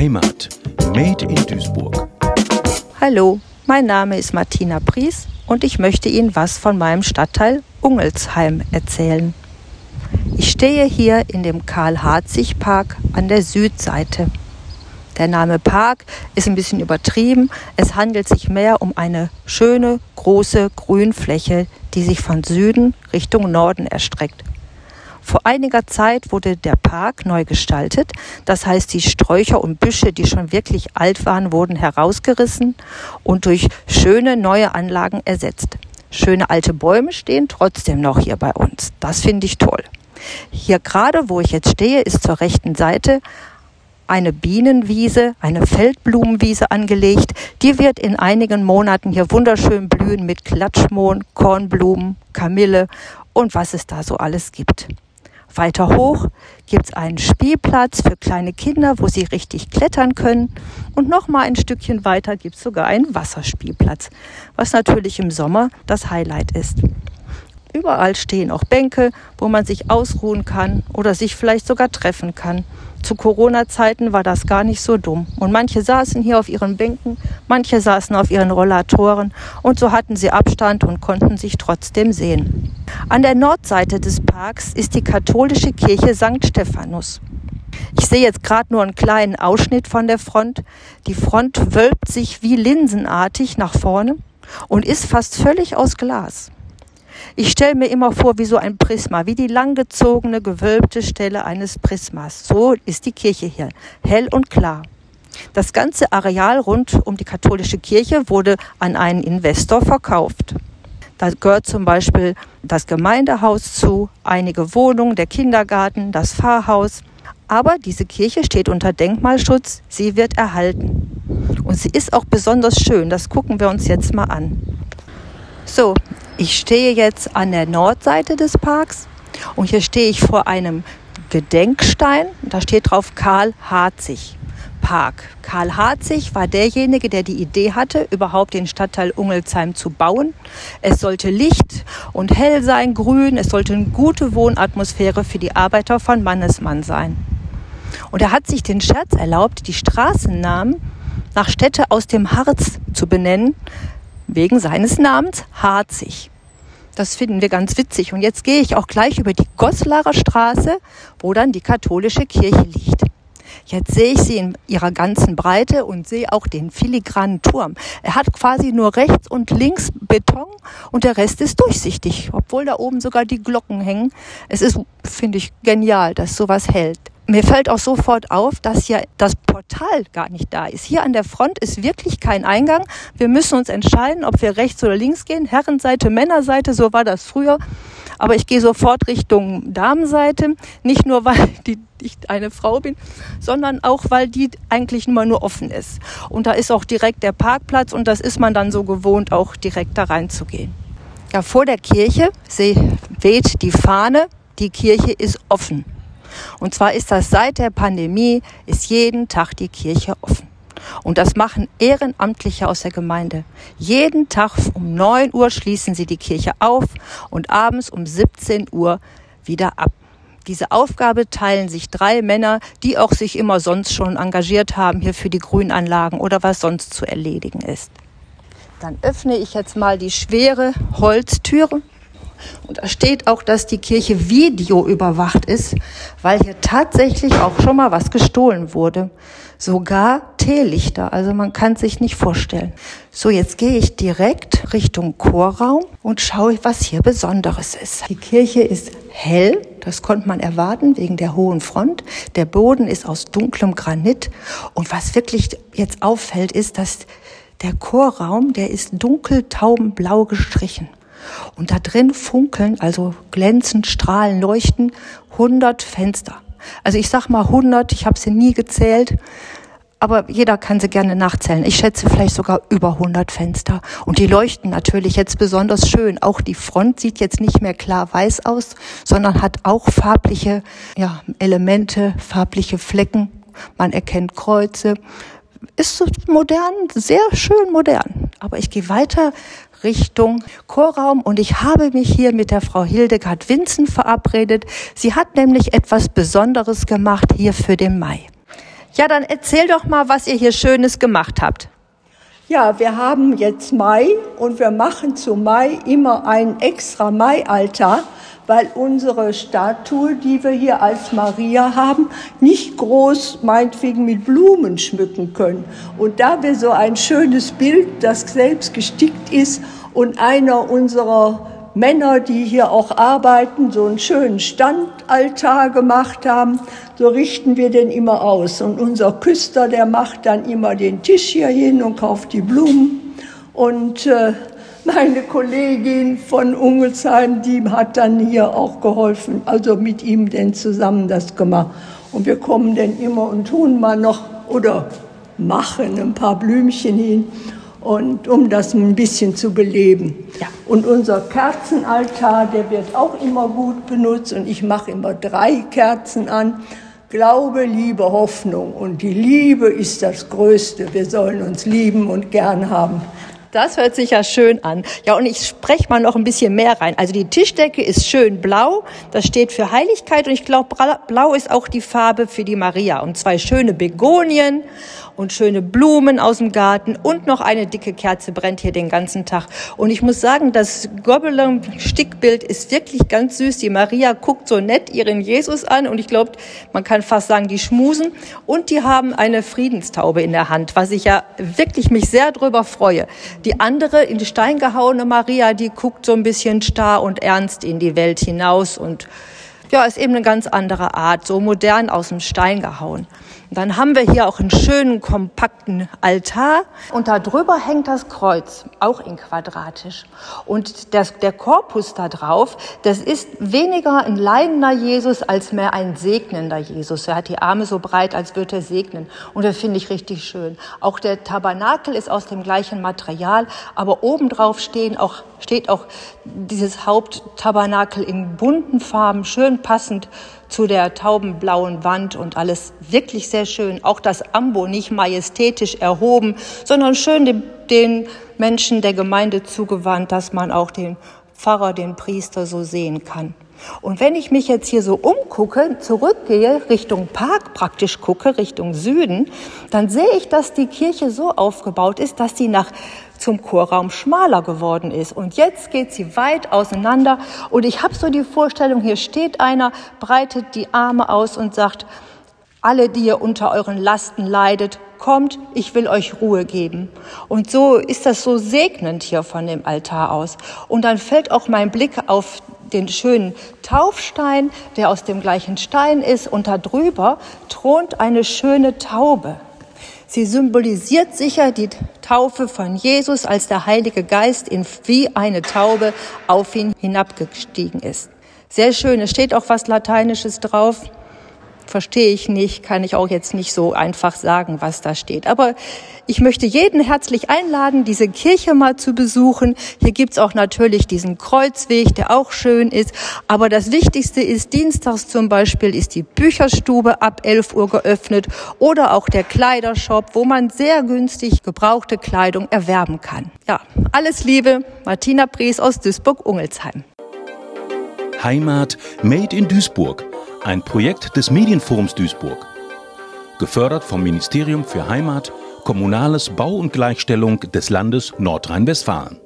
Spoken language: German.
Heimat. Made in Duisburg. Hallo, mein Name ist Martina Pries und ich möchte Ihnen was von meinem Stadtteil Ungelsheim erzählen. Ich stehe hier in dem Karl-Harzig-Park an der Südseite. Der Name Park ist ein bisschen übertrieben. Es handelt sich mehr um eine schöne, große Grünfläche, die sich von Süden Richtung Norden erstreckt. Vor einiger Zeit wurde der Park neu gestaltet. Das heißt, die Sträucher und Büsche, die schon wirklich alt waren, wurden herausgerissen und durch schöne neue Anlagen ersetzt. Schöne alte Bäume stehen trotzdem noch hier bei uns. Das finde ich toll. Hier gerade, wo ich jetzt stehe, ist zur rechten Seite eine Bienenwiese, eine Feldblumenwiese angelegt. Die wird in einigen Monaten hier wunderschön blühen mit Klatschmohn, Kornblumen, Kamille und was es da so alles gibt. Weiter hoch gibt es einen Spielplatz für kleine Kinder, wo sie richtig klettern können. Und noch mal ein Stückchen weiter gibt es sogar einen Wasserspielplatz, was natürlich im Sommer das Highlight ist. Überall stehen auch Bänke, wo man sich ausruhen kann oder sich vielleicht sogar treffen kann. Zu Corona-Zeiten war das gar nicht so dumm. Und manche saßen hier auf ihren Bänken, manche saßen auf ihren Rollatoren und so hatten sie Abstand und konnten sich trotzdem sehen. An der Nordseite des Parks ist die katholische Kirche St. Stephanus. Ich sehe jetzt gerade nur einen kleinen Ausschnitt von der Front. Die Front wölbt sich wie linsenartig nach vorne und ist fast völlig aus Glas. Ich stelle mir immer vor wie so ein Prisma, wie die langgezogene, gewölbte Stelle eines Prismas. So ist die Kirche hier, hell und klar. Das ganze Areal rund um die katholische Kirche wurde an einen Investor verkauft. Da gehört zum Beispiel das Gemeindehaus zu, einige Wohnungen, der Kindergarten, das Pfarrhaus. Aber diese Kirche steht unter Denkmalschutz, sie wird erhalten. Und sie ist auch besonders schön, das gucken wir uns jetzt mal an. So, ich stehe jetzt an der Nordseite des Parks und hier stehe ich vor einem Gedenkstein. Da steht drauf Karl Harzig Park. Karl Harzig war derjenige, der die Idee hatte, überhaupt den Stadtteil Ungelsheim zu bauen. Es sollte licht und hell sein, grün. Es sollte eine gute Wohnatmosphäre für die Arbeiter von Mannesmann sein. Und er hat sich den Scherz erlaubt, die Straßennamen nach Städte aus dem Harz zu benennen, wegen seines Namens Harzig. Das finden wir ganz witzig. Und jetzt gehe ich auch gleich über die Goslarer Straße, wo dann die katholische Kirche liegt. Jetzt sehe ich sie in ihrer ganzen Breite und sehe auch den filigranen Turm. Er hat quasi nur rechts und links Beton und der Rest ist durchsichtig, obwohl da oben sogar die Glocken hängen. Es ist, finde ich, genial, dass sowas hält. Mir fällt auch sofort auf, dass ja das Portal gar nicht da ist. Hier an der Front ist wirklich kein Eingang. Wir müssen uns entscheiden, ob wir rechts oder links gehen. Herrenseite, Männerseite, so war das früher. Aber ich gehe sofort Richtung Damenseite. Nicht nur, weil die, ich eine Frau bin, sondern auch, weil die eigentlich immer nur offen ist. Und da ist auch direkt der Parkplatz und das ist man dann so gewohnt, auch direkt da reinzugehen. Ja, vor der Kirche weht die Fahne. Die Kirche ist offen. Und zwar ist das seit der Pandemie, ist jeden Tag die Kirche offen. Und das machen Ehrenamtliche aus der Gemeinde. Jeden Tag um 9 Uhr schließen sie die Kirche auf und abends um 17 Uhr wieder ab. Diese Aufgabe teilen sich drei Männer, die auch sich immer sonst schon engagiert haben hier für die Grünanlagen oder was sonst zu erledigen ist. Dann öffne ich jetzt mal die schwere Holztüre und da steht auch, dass die Kirche Video überwacht ist, weil hier tatsächlich auch schon mal was gestohlen wurde. Sogar Teelichter, also man kann sich nicht vorstellen. So, jetzt gehe ich direkt Richtung Chorraum und schaue, was hier Besonderes ist. Die Kirche ist hell, das konnte man erwarten wegen der hohen Front. Der Boden ist aus dunklem Granit und was wirklich jetzt auffällt, ist, dass der Chorraum, der ist dunkel taubenblau gestrichen. Und da drin funkeln, also glänzen, strahlen, leuchten 100 Fenster. Also ich sag mal 100, ich habe sie nie gezählt, aber jeder kann sie gerne nachzählen. Ich schätze vielleicht sogar über 100 Fenster. Und die leuchten natürlich jetzt besonders schön. Auch die Front sieht jetzt nicht mehr klar weiß aus, sondern hat auch farbliche ja, Elemente, farbliche Flecken. Man erkennt Kreuze. Ist modern, sehr schön modern. Aber ich gehe weiter Richtung Chorraum und ich habe mich hier mit der Frau Hildegard Winzen verabredet. Sie hat nämlich etwas Besonderes gemacht hier für den Mai. Ja, dann erzähl doch mal, was ihr hier Schönes gemacht habt. Ja, wir haben jetzt Mai und wir machen zu Mai immer einen extra Mai-Altar, weil unsere Statue, die wir hier als Maria haben, nicht groß meinetwegen mit Blumen schmücken können. Und da wir so ein schönes Bild, das selbst gestickt ist und einer unserer Männer, die hier auch arbeiten, so einen schönen Standaltar gemacht haben, so richten wir den immer aus. Und unser Küster, der macht dann immer den Tisch hier hin und kauft die Blumen. Und äh, meine Kollegin von Ungelsheim, die hat dann hier auch geholfen, also mit ihm denn zusammen das gemacht. Und wir kommen dann immer und tun mal noch oder machen ein paar Blümchen hin und um das ein bisschen zu beleben. Ja. Und unser Kerzenaltar, der wird auch immer gut benutzt und ich mache immer drei Kerzen an. Glaube, Liebe, Hoffnung. Und die Liebe ist das Größte. Wir sollen uns lieben und gern haben. Das hört sich ja schön an. Ja, und ich spreche mal noch ein bisschen mehr rein. Also die Tischdecke ist schön blau. Das steht für Heiligkeit. Und ich glaube, blau ist auch die Farbe für die Maria. Und zwei schöne Begonien und schöne Blumen aus dem Garten und noch eine dicke Kerze brennt hier den ganzen Tag. Und ich muss sagen, das Gobelin-Stickbild ist wirklich ganz süß. Die Maria guckt so nett ihren Jesus an und ich glaube, man kann fast sagen, die schmusen. Und die haben eine Friedenstaube in der Hand, was ich ja wirklich mich sehr drüber freue. Die andere, in Stein gehauene Maria, die guckt so ein bisschen starr und ernst in die Welt hinaus und ja, ist eben eine ganz andere Art, so modern aus dem Stein gehauen. Dann haben wir hier auch einen schönen, kompakten Altar und da drüber hängt das Kreuz, auch in quadratisch. Und das, der Korpus da drauf, das ist weniger ein leidender Jesus als mehr ein segnender Jesus. Er hat die Arme so breit, als würde er segnen. Und das finde ich richtig schön. Auch der Tabernakel ist aus dem gleichen Material, aber obendrauf stehen auch, steht auch dieses Haupttabernakel in bunten Farben, schön passend zu der taubenblauen Wand und alles wirklich sehr schön. Auch das Ambo nicht majestätisch erhoben, sondern schön den, den Menschen der Gemeinde zugewandt, dass man auch den Pfarrer, den Priester so sehen kann. Und wenn ich mich jetzt hier so umgucke, zurückgehe, Richtung Park praktisch gucke, Richtung Süden, dann sehe ich, dass die Kirche so aufgebaut ist, dass sie nach zum Chorraum schmaler geworden ist. Und jetzt geht sie weit auseinander. Und ich habe so die Vorstellung, hier steht einer, breitet die Arme aus und sagt, alle, die ihr unter euren Lasten leidet, kommt, ich will euch Ruhe geben. Und so ist das so segnend hier von dem Altar aus. Und dann fällt auch mein Blick auf den schönen Taufstein, der aus dem gleichen Stein ist, und da drüber thront eine schöne Taube. Sie symbolisiert sicher die Taufe von Jesus, als der Heilige Geist in wie eine Taube auf ihn hinabgestiegen ist. Sehr schön. Es steht auch was Lateinisches drauf verstehe ich nicht, kann ich auch jetzt nicht so einfach sagen, was da steht. Aber ich möchte jeden herzlich einladen, diese Kirche mal zu besuchen. Hier gibt's auch natürlich diesen Kreuzweg, der auch schön ist. Aber das Wichtigste ist, dienstags zum Beispiel ist die Bücherstube ab 11 Uhr geöffnet oder auch der Kleidershop, wo man sehr günstig gebrauchte Kleidung erwerben kann. Ja, alles Liebe, Martina Pries aus Duisburg-Ungelsheim. Heimat Made in Duisburg ein Projekt des Medienforums Duisburg. Gefördert vom Ministerium für Heimat, Kommunales Bau und Gleichstellung des Landes Nordrhein-Westfalen.